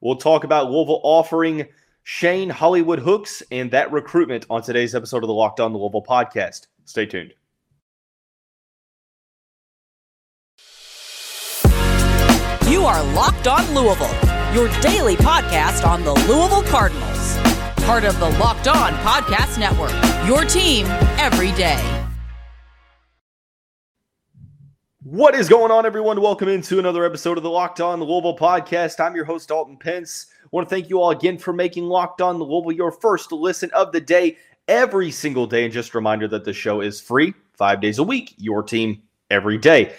We'll talk about Louisville offering Shane Hollywood Hooks and that recruitment on today's episode of the Locked On Louisville podcast. Stay tuned. You are Locked On Louisville, your daily podcast on the Louisville Cardinals. Part of the Locked On Podcast Network, your team every day. What is going on, everyone? Welcome into another episode of the Locked On the Louisville podcast. I'm your host, Dalton Pence. I want to thank you all again for making Locked On the Louisville your first listen of the day every single day. And just a reminder that the show is free five days a week, your team every day.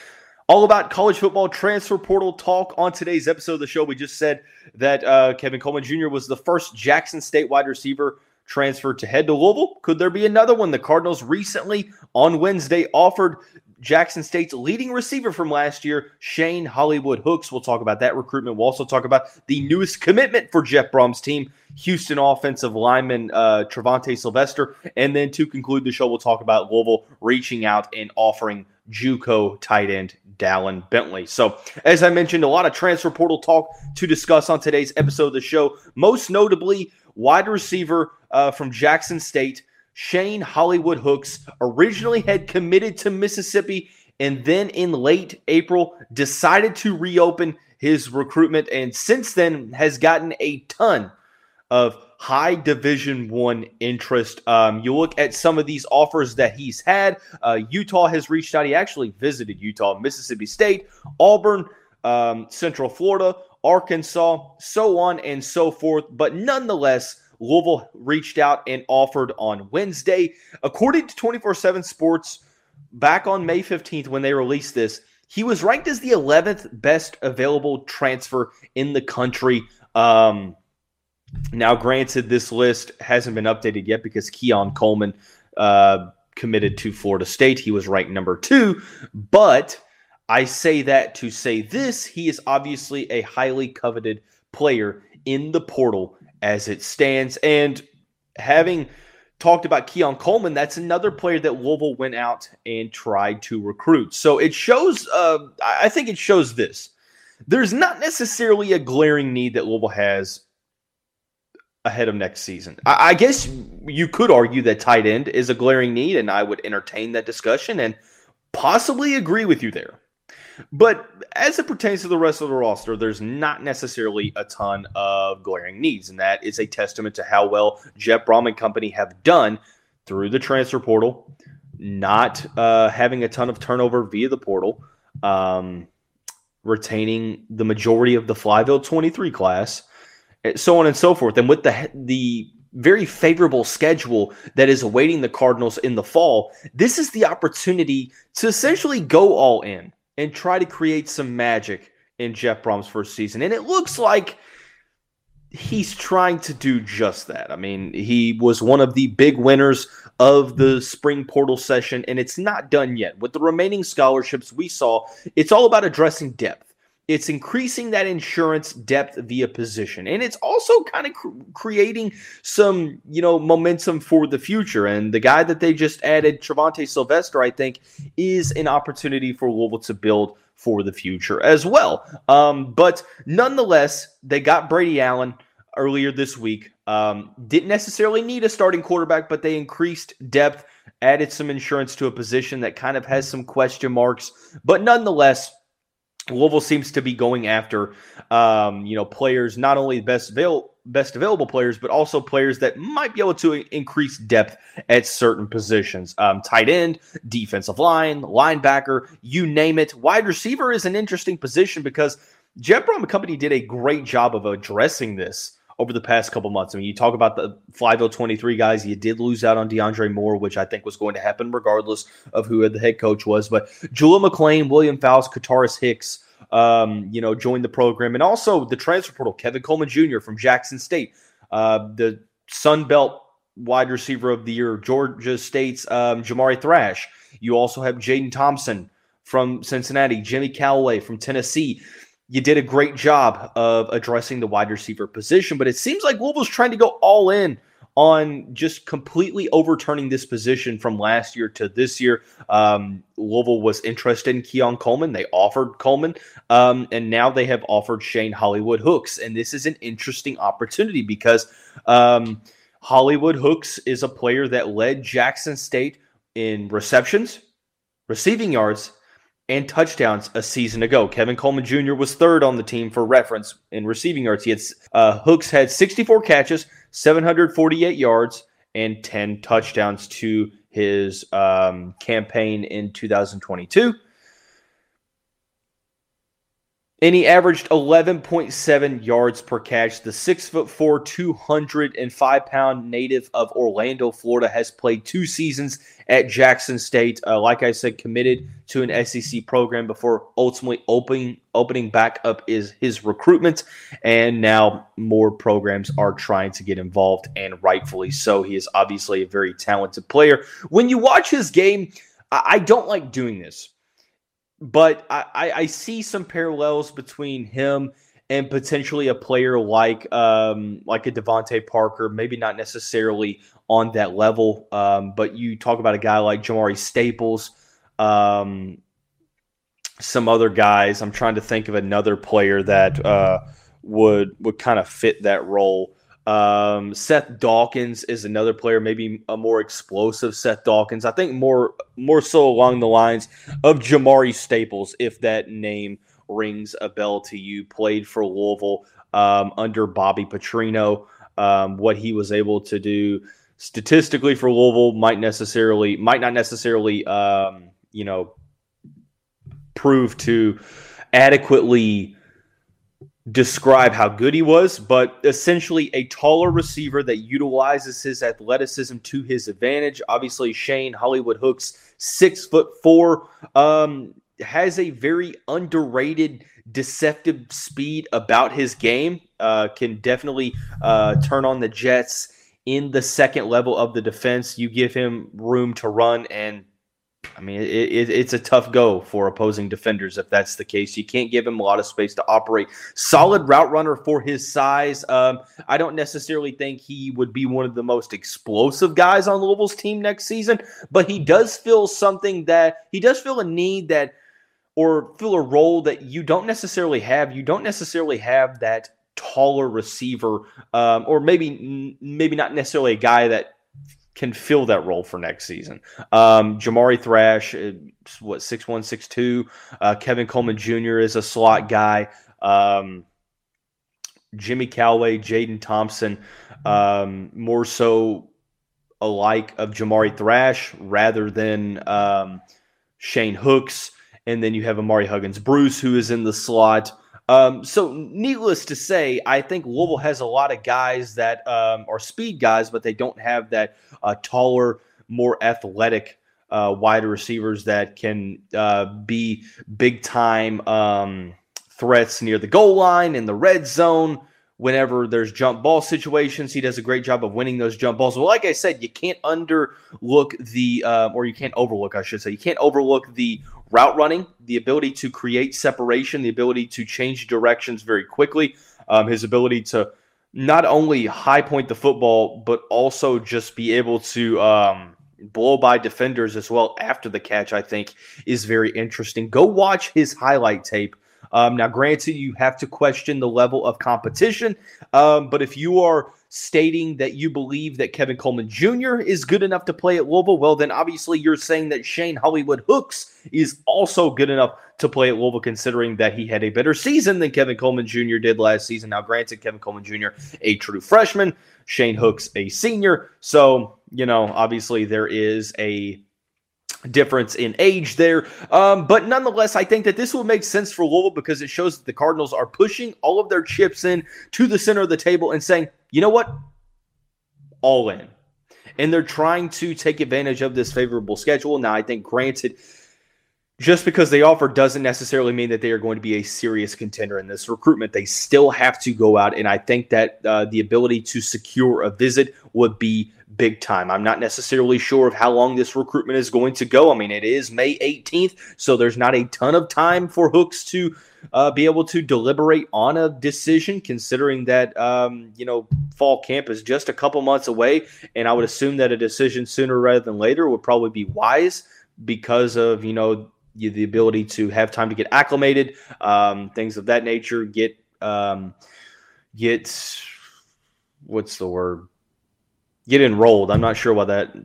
All about college football transfer portal talk on today's episode of the show. We just said that uh, Kevin Coleman Jr. was the first Jackson State wide receiver transferred to head to Louisville. Could there be another one? The Cardinals recently on Wednesday offered Jackson State's leading receiver from last year, Shane Hollywood Hooks. We'll talk about that recruitment. We'll also talk about the newest commitment for Jeff Brohm's team, Houston offensive lineman uh, Trevonte Sylvester. And then to conclude the show, we'll talk about Louisville reaching out and offering JUCO tight end Dallen Bentley. So, as I mentioned, a lot of transfer portal talk to discuss on today's episode of the show. Most notably, wide receiver uh, from Jackson State, Shane Hollywood Hooks, originally had committed to Mississippi and then in late April decided to reopen his recruitment and since then has gotten a ton of high division one interest. Um, you look at some of these offers that he's had uh, utah has reached out. He actually visited utah mississippi state auburn um, central florida arkansas so on and so forth. But nonetheless louisville reached out and offered on wednesday according to 24-7 sports back on may 15th when they released this he was ranked as the 11th best available transfer in the country um, now, granted, this list hasn't been updated yet because Keon Coleman uh, committed to Florida State. He was ranked number two, but I say that to say this he is obviously a highly coveted player in the portal as it stands. And having talked about Keon Coleman, that's another player that Louisville went out and tried to recruit. So it shows, uh, I think it shows this. There's not necessarily a glaring need that Louisville has ahead of next season. I, I, guess you could argue that tight end is a glaring need, and I would entertain that discussion and possibly agree with you there. But as it pertains to the rest of the roster, there's not necessarily a ton of glaring needs, and that is a testament to how well Jeff Brohm and company have done through the transfer portal, not uh, having a ton of turnover via the portal, um, retaining the majority of the Flyville 23 class, so on and so forth. And with the the very favorable schedule that is awaiting the Cardinals in the fall, this is the opportunity to essentially go all in and try to create some magic in Jeff Brohm's first season. And it looks like he's trying to do just that. I mean, he was one of the big winners of the spring portal session, and it's not done yet. With the remaining scholarships we saw, it's all about addressing depth. It's increasing that insurance depth via position. And it's also kind of cr- creating some, you know, momentum for the future. And the guy that they just added, Trevonte Sylvester, I think, is an opportunity for Louisville to build for the future as well. Um, but nonetheless, they got Brady Allen earlier this week. Um, didn't necessarily need a starting quarterback, but they increased depth, added some insurance to a position that kind of has some question marks. But nonetheless, Louisville seems to be going after, um, you know, players not only best avail- best available players, but also players that might be able to increase depth at certain positions. Um, tight end, defensive line, linebacker, you name it. Wide receiver is an interesting position because Jeff Brohm Company did a great job of addressing this over the past couple months. I mean, you talk about the Flyville 23 guys, you did lose out on DeAndre Moore, which I think was going to happen regardless of who the head coach was. But Julia McClain, William Fowles, Kataris Hicks, um, you know, joined the program. And also the transfer portal, Kevin Coleman Jr. from Jackson State, uh, the Sun Belt wide receiver of the year, Georgia State's um, Jamari Thrash. You also have Jaden Thompson from Cincinnati, Jimmy Calloway from Tennessee you did a great job of addressing the wide receiver position, but it seems like Louisville's trying to go all in on just completely overturning this position from last year to this year. Um, Louisville was interested in Keon Coleman. They offered Coleman, um, and now they have offered Shane Hollywood Hooks. And this is an interesting opportunity because um, Hollywood Hooks is a player that led Jackson State in receptions, receiving yards, and touchdowns a season ago. Kevin Coleman Jr. was third on the team for reference in receiving yards. He had uh, Hooks had 64 catches, 748 yards, and 10 touchdowns to his um, campaign in 2022 and he averaged 11.7 yards per catch. The six foot four, 205 pound native of Orlando, Florida, has played two seasons at Jackson State. Uh, like I said, committed to an SEC program before ultimately opening opening back up is his recruitment, and now more programs are trying to get involved, and rightfully so. He is obviously a very talented player. When you watch his game, I, I don't like doing this but I, I see some parallels between him and potentially a player like um, like a DeVante Parker, maybe not necessarily on that level, um, but you talk about a guy like Jamari Staples, um, some other guys. I'm trying to think of another player that uh, would would kind of fit that role. Um, Seth Dawkins is another player, maybe a more explosive Seth Dawkins. I think more more so along the lines of Jamari Staples, if that name rings a bell to you. Played for Louisville um, under Bobby Petrino. Um, what he was able to do statistically for Louisville might necessarily might not necessarily um, you know prove to adequately describe how good he was, but essentially a taller receiver that utilizes his athleticism to his advantage. Obviously, Shane Hollywood Hooks, six foot four, um, has a very underrated deceptive speed about his game. Uh, can definitely uh, turn on the Jets in the second level of the defense. You give him room to run and I mean, it, it, it's a tough go for opposing defenders if that's the case. You can't give him a lot of space to operate. Solid route runner for his size. Um, I don't necessarily think he would be one of the most explosive guys on Louisville's team next season, but he does feel something that he does feel a need that or feel a role that you don't necessarily have. You don't necessarily have that taller receiver, um, or maybe maybe not necessarily a guy that can fill that role for next season. Um, Jamari Thrash, uh, what six one six two. Uh, Kevin Coleman Jr. is a slot guy. Um, Jimmy Calloway, Jaden Thompson, um, more so alike of Jamari Thrash rather than um, Shane Hooks. And then you have Amari Huggins Bruce, who is in the slot. Um, so, needless to say, I think Louisville has a lot of guys that um, are speed guys, but they don't have that uh, taller, more athletic uh, wide receivers that can uh, be big time um, threats near the goal line in the red zone. Whenever there's jump ball situations, he does a great job of winning those jump balls. Well, like I said, you can't underlook the, uh, or you can't overlook, I should say, you can't overlook the route running, the ability to create separation, the ability to change directions very quickly, um, his ability to not only high point the football, but also just be able to um, blow by defenders as well after the catch, I think is very interesting. Go watch his highlight tape. Um, now, granted, you have to question the level of competition, um, but if you are stating that you believe that Kevin Coleman Jr. is good enough to play at Louisville, well, then obviously you're saying that Shane Hollywood Hooks is also good enough to play at Louisville, considering that he had a better season than Kevin Coleman Jr. did last season. Now, granted, Kevin Coleman Jr., a true freshman, Shane Hooks, a senior. So, you know, obviously there is a difference in age there. Um, but nonetheless, I think that this will make sense for Louisville because it shows that the Cardinals are pushing all of their chips in to the center of the table and saying, you know what? All in. And they're trying to take advantage of this favorable schedule. Now, I think, granted, just because they offer doesn't necessarily mean that they are going to be a serious contender in this recruitment. They still have to go out, and I think that uh, the ability to secure a visit would be big time. I'm not necessarily sure of how long this recruitment is going to go. I mean, it is May 18th, so there's not a ton of time for Hooks to uh, be able to deliberate on a decision, considering that um, you know fall camp is just a couple months away, and I would assume that a decision sooner rather than later would probably be wise because of you know the ability to have time to get acclimated, um, things of that nature. Get um, get what's the word? Get enrolled. I'm not sure why that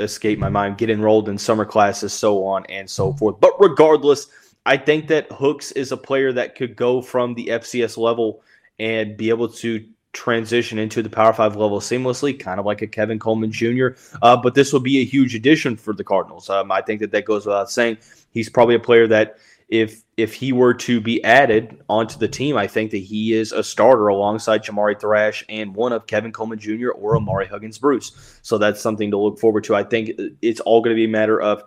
escaped my mind. Get enrolled in summer classes, so on and so forth. But regardless, I think that Hooks is a player that could go from the FCS level and be able to transition into the Power Five level seamlessly, kind of like a Kevin Coleman Jr. Uh, but this will be a huge addition for the Cardinals. Um, I think that that goes without saying. He's probably a player that if if he were to be added onto the team, I think that he is a starter alongside Jamari Thrash and one of Kevin Coleman Jr. or Amari Huggins Bruce. So that's something to look forward to. I think it's all going to be a matter of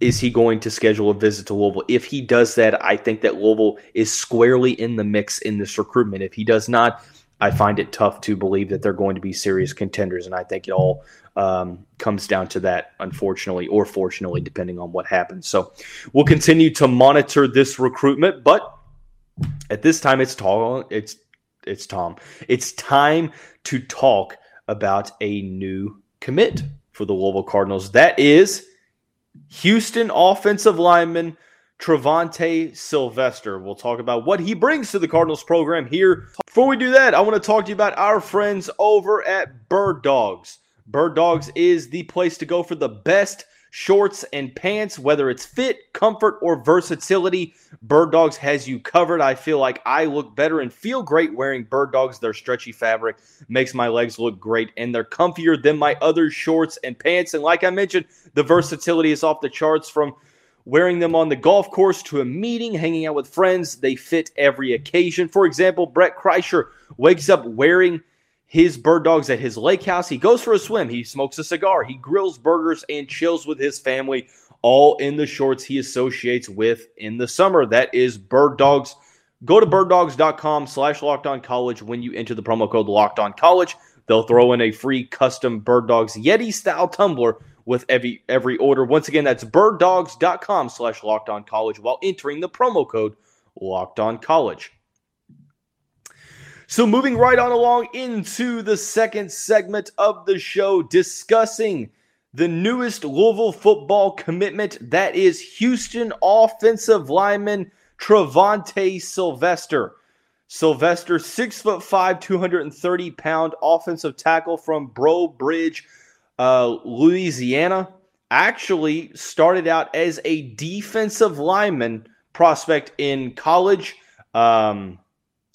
is he going to schedule a visit to Louisville? If he does that, I think that Louisville is squarely in the mix in this recruitment. If he does not, I find it tough to believe that they're going to be serious contenders. And I think it all um, comes down to that, unfortunately or fortunately, depending on what happens. So we'll continue to monitor this recruitment, but at this time, it's Tom. It's it's Tom. It's time to talk about a new commit for the Louisville Cardinals. That is Houston offensive lineman Trevonte Sylvester. We'll talk about what he brings to the Cardinals program here. Before we do that, I want to talk to you about our friends over at Bird Dogs. Bird Dogs is the place to go for the best shorts and pants, whether it's fit, comfort, or versatility. Bird Dogs has you covered. I feel like I look better and feel great wearing Bird Dogs. Their stretchy fabric makes my legs look great, and they're comfier than my other shorts and pants. And like I mentioned, the versatility is off the charts from wearing them on the golf course to a meeting, hanging out with friends. They fit every occasion. For example, Bert Kreischer wakes up wearing his bird dogs at his lake house. He goes for a swim. He smokes a cigar. He grills burgers and chills with his family, all in the shorts he associates with in the summer. That is Bird Dogs. Go to birddogs.com slash locked on college when you enter the promo code locked on college. They'll throw in a free custom Bird Dogs Yeti style tumbler with every every order. Once again, that's birddogs.com slash locked on college while entering the promo code locked on college. So moving right on along into the second segment of the show, discussing the newest Louisville football commitment that is Houston offensive lineman Trevonte Sylvester. Sylvester, six foot five, 230 pound offensive tackle from Breaux Bridge, uh, Louisiana actually started out as a defensive lineman prospect in college um,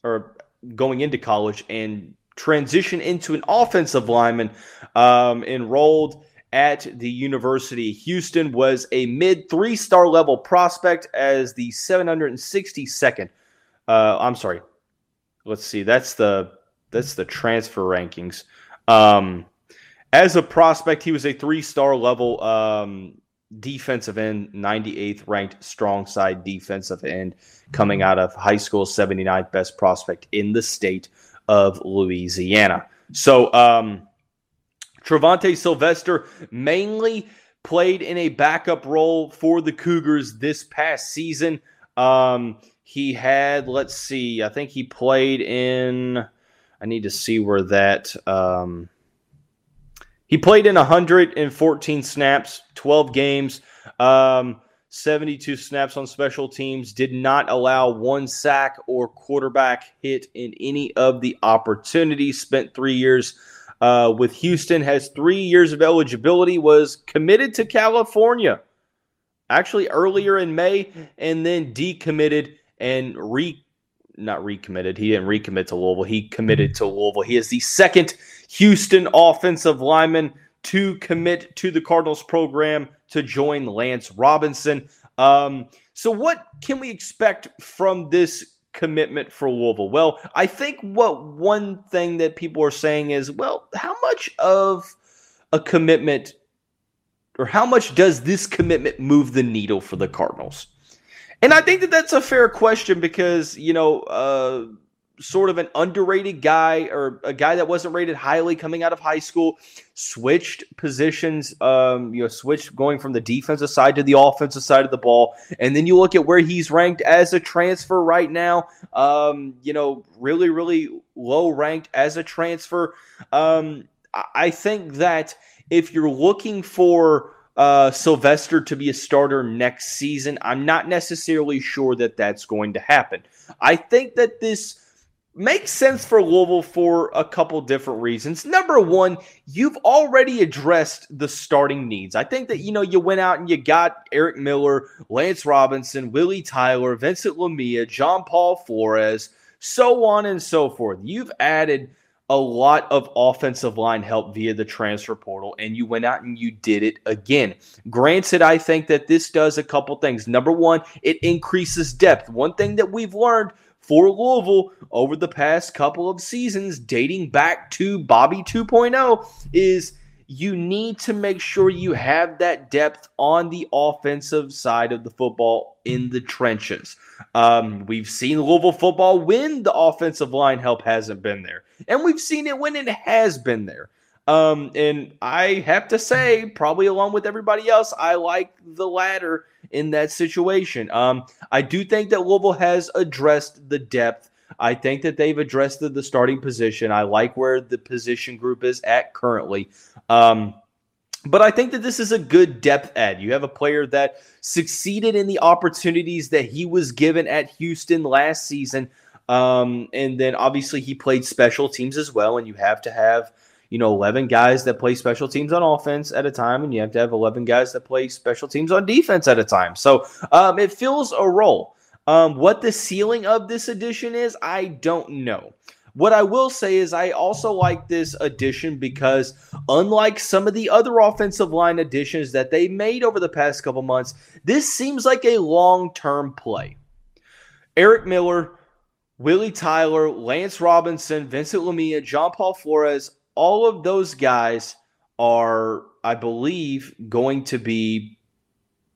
or going into college and transition into an offensive lineman um, enrolled at the University Houston was a mid three star level prospect as the 762nd. Uh, I'm sorry. Let's see. That's the that's the transfer rankings. Um, as a prospect, he was a three star level um, defensive end, 98th ranked strong side defensive end coming out of high school, 79th best prospect in the state of Louisiana. So, um, Trevonte Sylvester mainly played in a backup role for the Cougars this past season. Um, he had, let's see, I think he played in, I need to see where that. Um, he played in 114 snaps, 12 games, um, 72 snaps on special teams, did not allow one sack or quarterback hit in any of the opportunities. Spent three years uh, with Houston, has three years of eligibility, was committed to California actually earlier in May, and then decommitted and re not recommitted. He didn't recommit to Louisville. He committed to Louisville. He is the second Houston offensive lineman to commit to the Cardinals program to join Lance Robinson. Um, so, what can we expect from this commitment for Louisville? Well, I think what one thing that people are saying is, well, how much of a commitment or how much does this commitment move the needle for the Cardinals? And I think that that's a fair question because, you know, uh, sort of an underrated guy or a guy that wasn't rated highly coming out of high school, switched positions, um, you know, switched going from the defensive side to the offensive side of the ball. And then you look at where he's ranked as a transfer right now, um, you know, really, really low ranked as a transfer. Um, I think that if you're looking for uh, Sylvester to be a starter next season, I'm not necessarily sure that that's going to happen. I think that this makes sense for Louisville for a couple different reasons. Number one, you've already addressed the starting needs. I think that, you know, you went out and you got Eric Miller, Lance Robinson, Willie Tyler, Vincent Lamia, John Paul Flores, so on and so forth. You've added a lot of offensive line help via the transfer portal, and you went out and you did it again. Granted, I think that this does a couple things. Number one, it increases depth. One thing that we've learned for Louisville over the past couple of seasons, dating back to Bobby 2.0, is you need to make sure you have that depth on the offensive side of the football in the trenches. Um, we've seen Louisville football when the offensive line help hasn't been there, and we've seen it when it has been there. Um, and I have to say, probably along with everybody else, I like the latter in that situation. Um, I do think that Louisville has addressed the depth. I think that they've addressed the, the starting position. I like where the position group is at currently. Um, but I think that this is a good depth add. You have a player that succeeded in the opportunities that he was given at Houston last season. Um, and then obviously he played special teams as well, and you have to have – you know, 11 guys that play special teams on offense at a time, and you have to have 11 guys that play special teams on defense at a time. So um, it fills a role. Um, what the ceiling of this edition is, I don't know. What I will say is, I also like this addition because, unlike some of the other offensive line additions that they made over the past couple months, this seems like a long term play. Eric Miller, Willie Tyler, Lance Robinson, Vincent Lamia, John Paul Flores, all of those guys are, I believe, going to be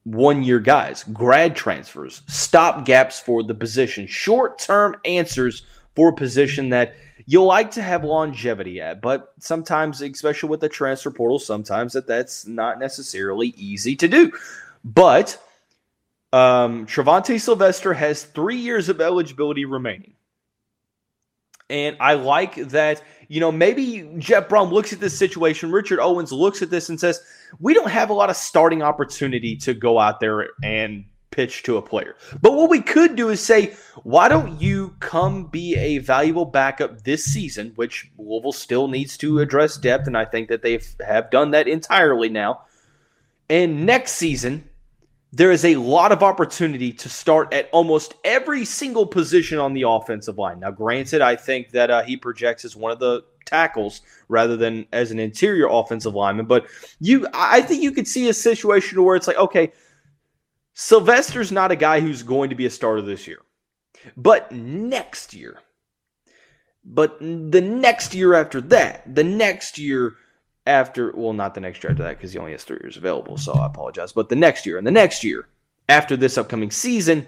one year guys, grad transfers, stop gaps for the position, short term answers for a position that you like to have longevity at. But sometimes, especially with the transfer portal, sometimes that that's not necessarily easy to do. But um, Trevonte Sylvester has three years of eligibility remaining. And I like that, you know, maybe Jeff Brohm looks at this situation, Richard Owens looks at this and says, we don't have a lot of starting opportunity to go out there and pitch to a player. But what we could do is say, why don't you come be a valuable backup this season, which Louisville still needs to address depth, and I think that they have done that entirely now. And next season, there is a lot of opportunity to start at almost every single position on the offensive line. Now, granted, I think that uh, he projects as one of the tackles rather than as an interior offensive lineman, but you, I think you could see a situation where it's like, okay, Sylvester's not a guy who's going to be a starter this year, but next year, but the next year after that, the next year after, well, not the next year after that because he only has three years available. So I apologize. But the next year and the next year after this upcoming season,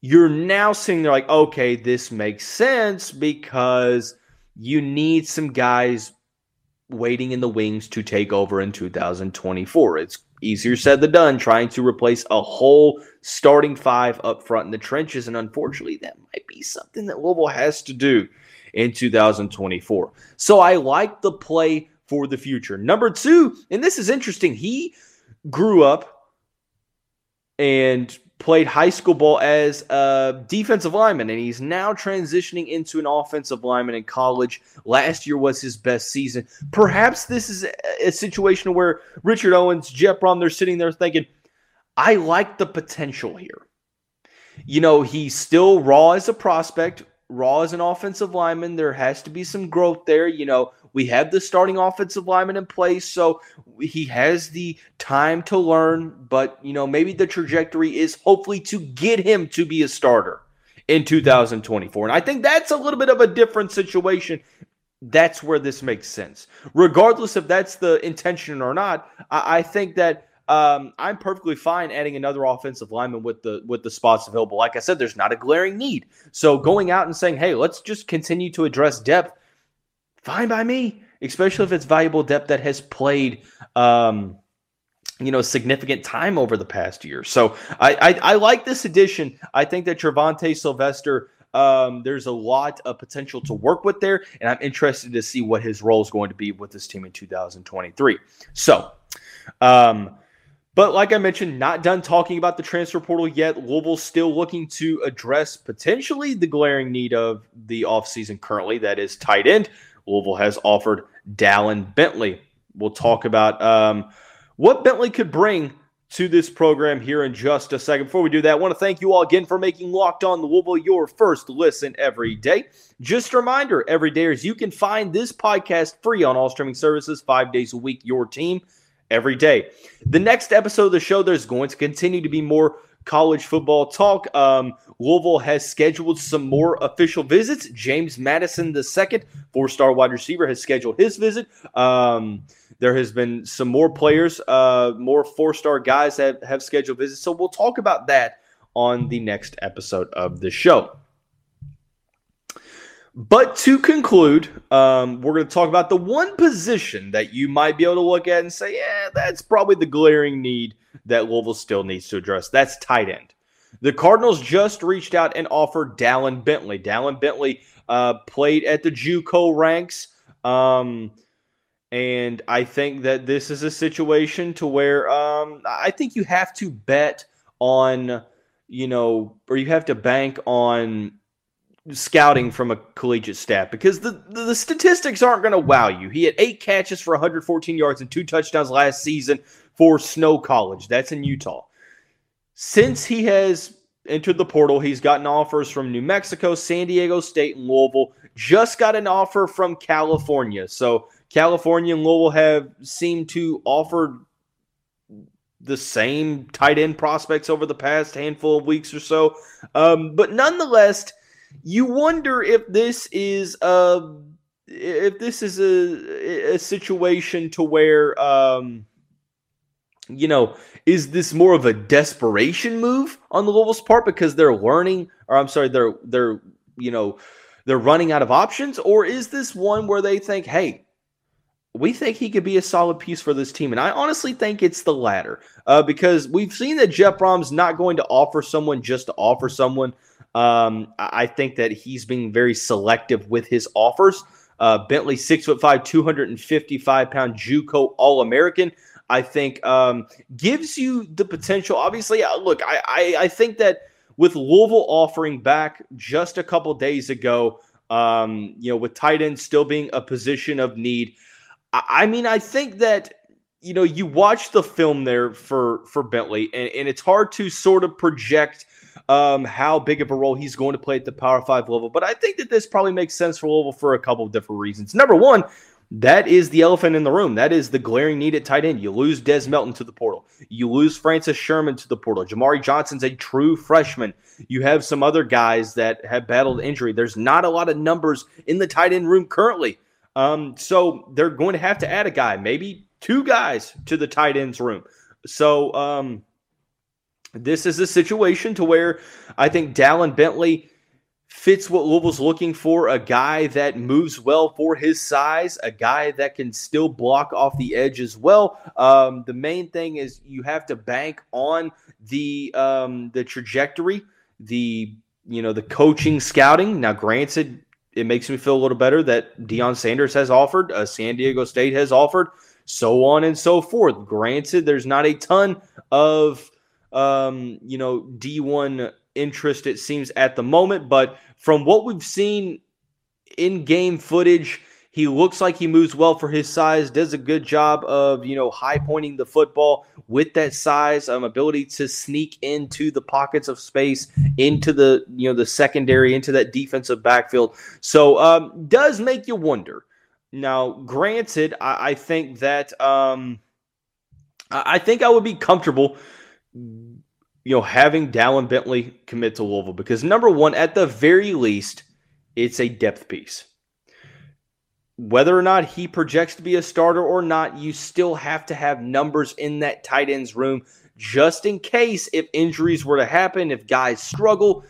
you're now seeing they're like, okay, this makes sense because you need some guys waiting in the wings to take over in 2024. It's easier said than done trying to replace a whole starting five up front in the trenches. And unfortunately, that might be something that Louisville has to do in 2024. So I like the play for the future. Number two, and this is interesting, he grew up and played high school ball as a defensive lineman, and he's now transitioning into an offensive lineman in college. Last year was his best season. Perhaps this is a situation where Richard Owens, Jeff Brohm, they're sitting there thinking, I like the potential here. You know, he's still raw as a prospect, raw as an offensive lineman. There has to be some growth there. You know, we have the starting offensive lineman in place, so he has the time to learn. But, you know, maybe the trajectory is hopefully to get him to be a starter in 2024. And I think that's a little bit of a different situation. That's where this makes sense. Regardless if that's the intention or not, I, I think that um, I'm perfectly fine adding another offensive lineman with the with the spots available. Like I said, there's not a glaring need. So going out and saying, "Hey, let's just continue to address depth," fine by me. Especially if it's valuable depth that has played. Um, you know, significant time over the past year. So I, I, I like this addition. I think that Trevonte Sylvester um, there's a lot of potential to work with there, and I'm interested to see what his role is going to be with this team in 2023. So, um, but like I mentioned, not done talking about the transfer portal yet. Louisville's still looking to address potentially the glaring need of the offseason currently, that is tight end. Louisville has offered Dallen Bentley. We'll talk about um, what Bentley could bring to this program here in just a second. Before we do that, I want to thank you all again for making Locked On the Louisville your first listen every day. Just a reminder, every day is you can find this podcast free on all streaming services five days a week. Your team every day. The next episode of the show, there's going to continue to be more college football talk. Um, Louisville has scheduled some more official visits. James Madison II, four-star wide receiver, has scheduled his visit. Um, there has been some more players, uh, more four star guys that have scheduled visits. So we'll talk about that on the next episode of the show. But to conclude, um, we're going to talk about the one position that you might be able to look at and say, yeah, that's probably the glaring need that Louisville still needs to address. That's tight end. The Cardinals just reached out and offered Dallen Bentley. Dallen Bentley uh, played at the JUCO ranks. Um, and I think that this is a situation to where um, I think you have to bet on, you know, or you have to bank on scouting from a collegiate staff because the, the, the statistics aren't going to wow you. He had eight catches for 114 yards and two touchdowns last season for Snow College. That's in Utah. Since he has entered the portal, he's gotten offers from New Mexico, San Diego State, and Louisville. Just got an offer from California. So California and Louisville have seemed to offer the same tight end prospects over the past handful of weeks or so. Um, but nonetheless, you wonder if this is a if this is a, a situation to where um, you know is this more of a desperation move on the Louisville's part because they're learning or I'm sorry they're they're you know they're running out of options or is this one where they think hey we think he could be a solid piece for this team. And I honestly think it's the latter uh, because we've seen that Jeff Brohm's not going to offer someone just to offer someone. Um, I think that he's being very selective with his offers. Uh, Bentley, six foot five, 255 pound JUCO All American. I think um, gives you the potential. Obviously, uh, look, I, I, I think that with Louisville offering back just a couple days ago, um, you know, with tight end still being a position of need, I mean, I think that you know you watch the film there for for Bentley, and, and it's hard to sort of project um, how big of a role he's going to play at the Power Five level. But I think that this probably makes sense for Louisville for a couple of different reasons. Number one, that is the elephant in the room. That is the glaring need at tight end. You lose Des Melton to the portal. You lose Francis Sherman to the portal. Jamari Johnson's a true freshman. You have some other guys that have battled injury. There's not a lot of numbers in the tight end room currently. Um, so they're going to have to add a guy, maybe two guys to the tight ends room. So um, this is a situation to where I think Dallen Bentley fits what Louisville's looking for a guy that moves well for his size, a guy that can still block off the edge as well. Um, the main thing is you have to bank on the um, the trajectory, the you know the coaching, scouting. Now, granted, it makes me feel a little better that Deion Sanders has offered, uh, San Diego State has offered, so on and so forth. Granted, there's not a ton of um, you know D1 interest it seems at the moment, but from what we've seen in game footage he looks like he moves well for his size, does a good job of, you know, high pointing the football with that size, um, ability to sneak into the pockets of space, into the, you know, the secondary, into that defensive backfield. So um, does make you wonder. Now, granted, I, I think that um, I think I would be comfortable, you know, having Dallen Bentley commit to Louisville because number one, at the very least, it's a depth piece whether or not he projects to be a starter or not, you still have to have numbers in that tight ends room just in case if injuries were to happen, if guys struggle.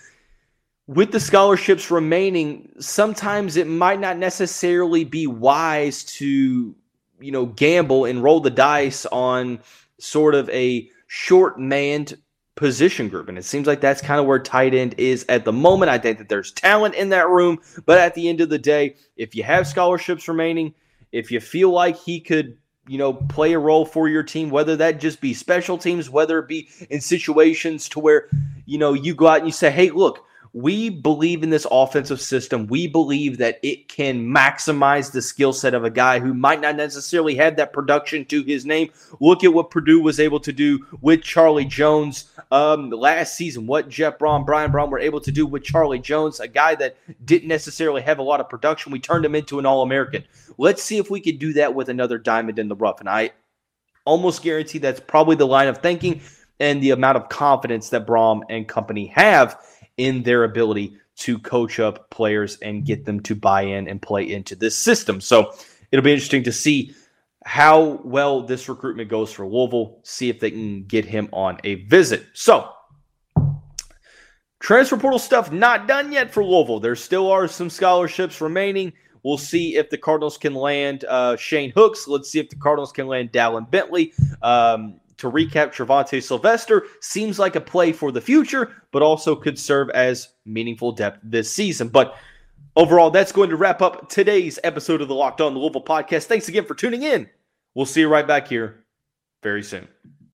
With the scholarships remaining, sometimes it might not necessarily be wise to, you know, gamble and roll the dice on sort of a short manned position group. And it seems like that's kind of where tight end is at the moment. I think that there's talent in that room. But at the end of the day, if you have scholarships remaining, if you feel like he could, you know, play a role for your team, whether that just be special teams, whether it be in situations to where, you know, you go out and you say, hey, look, we believe in this offensive system. We believe that it can maximize the skill set of a guy who might not necessarily have that production to his name. Look at what Purdue was able to do with Charlie Jones um, last season. What Jeff Brohm, Brian Brohm were able to do with Charlie Jones, a guy that didn't necessarily have a lot of production. We turned him into an All American. Let's see if we could do that with another diamond in the rough. And I almost guarantee that's probably the line of thinking and the amount of confidence that Brohm and company have in their ability to coach up players and get them to buy in and play into this system. So it'll be interesting to see how well this recruitment goes for Louisville, see if they can get him on a visit. So, transfer portal stuff not done yet for Louisville. There still are some scholarships remaining. We'll see if the Cardinals can land uh, Shane Hooks. Let's see if the Cardinals can land Dallen Bentley. Um, to recap, Trevonte Sylvester seems like a play for the future, but also could serve as meaningful depth this season. But overall, that's going to wrap up today's episode of the Locked On Louisville podcast. Thanks again for tuning in. We'll see you right back here very soon.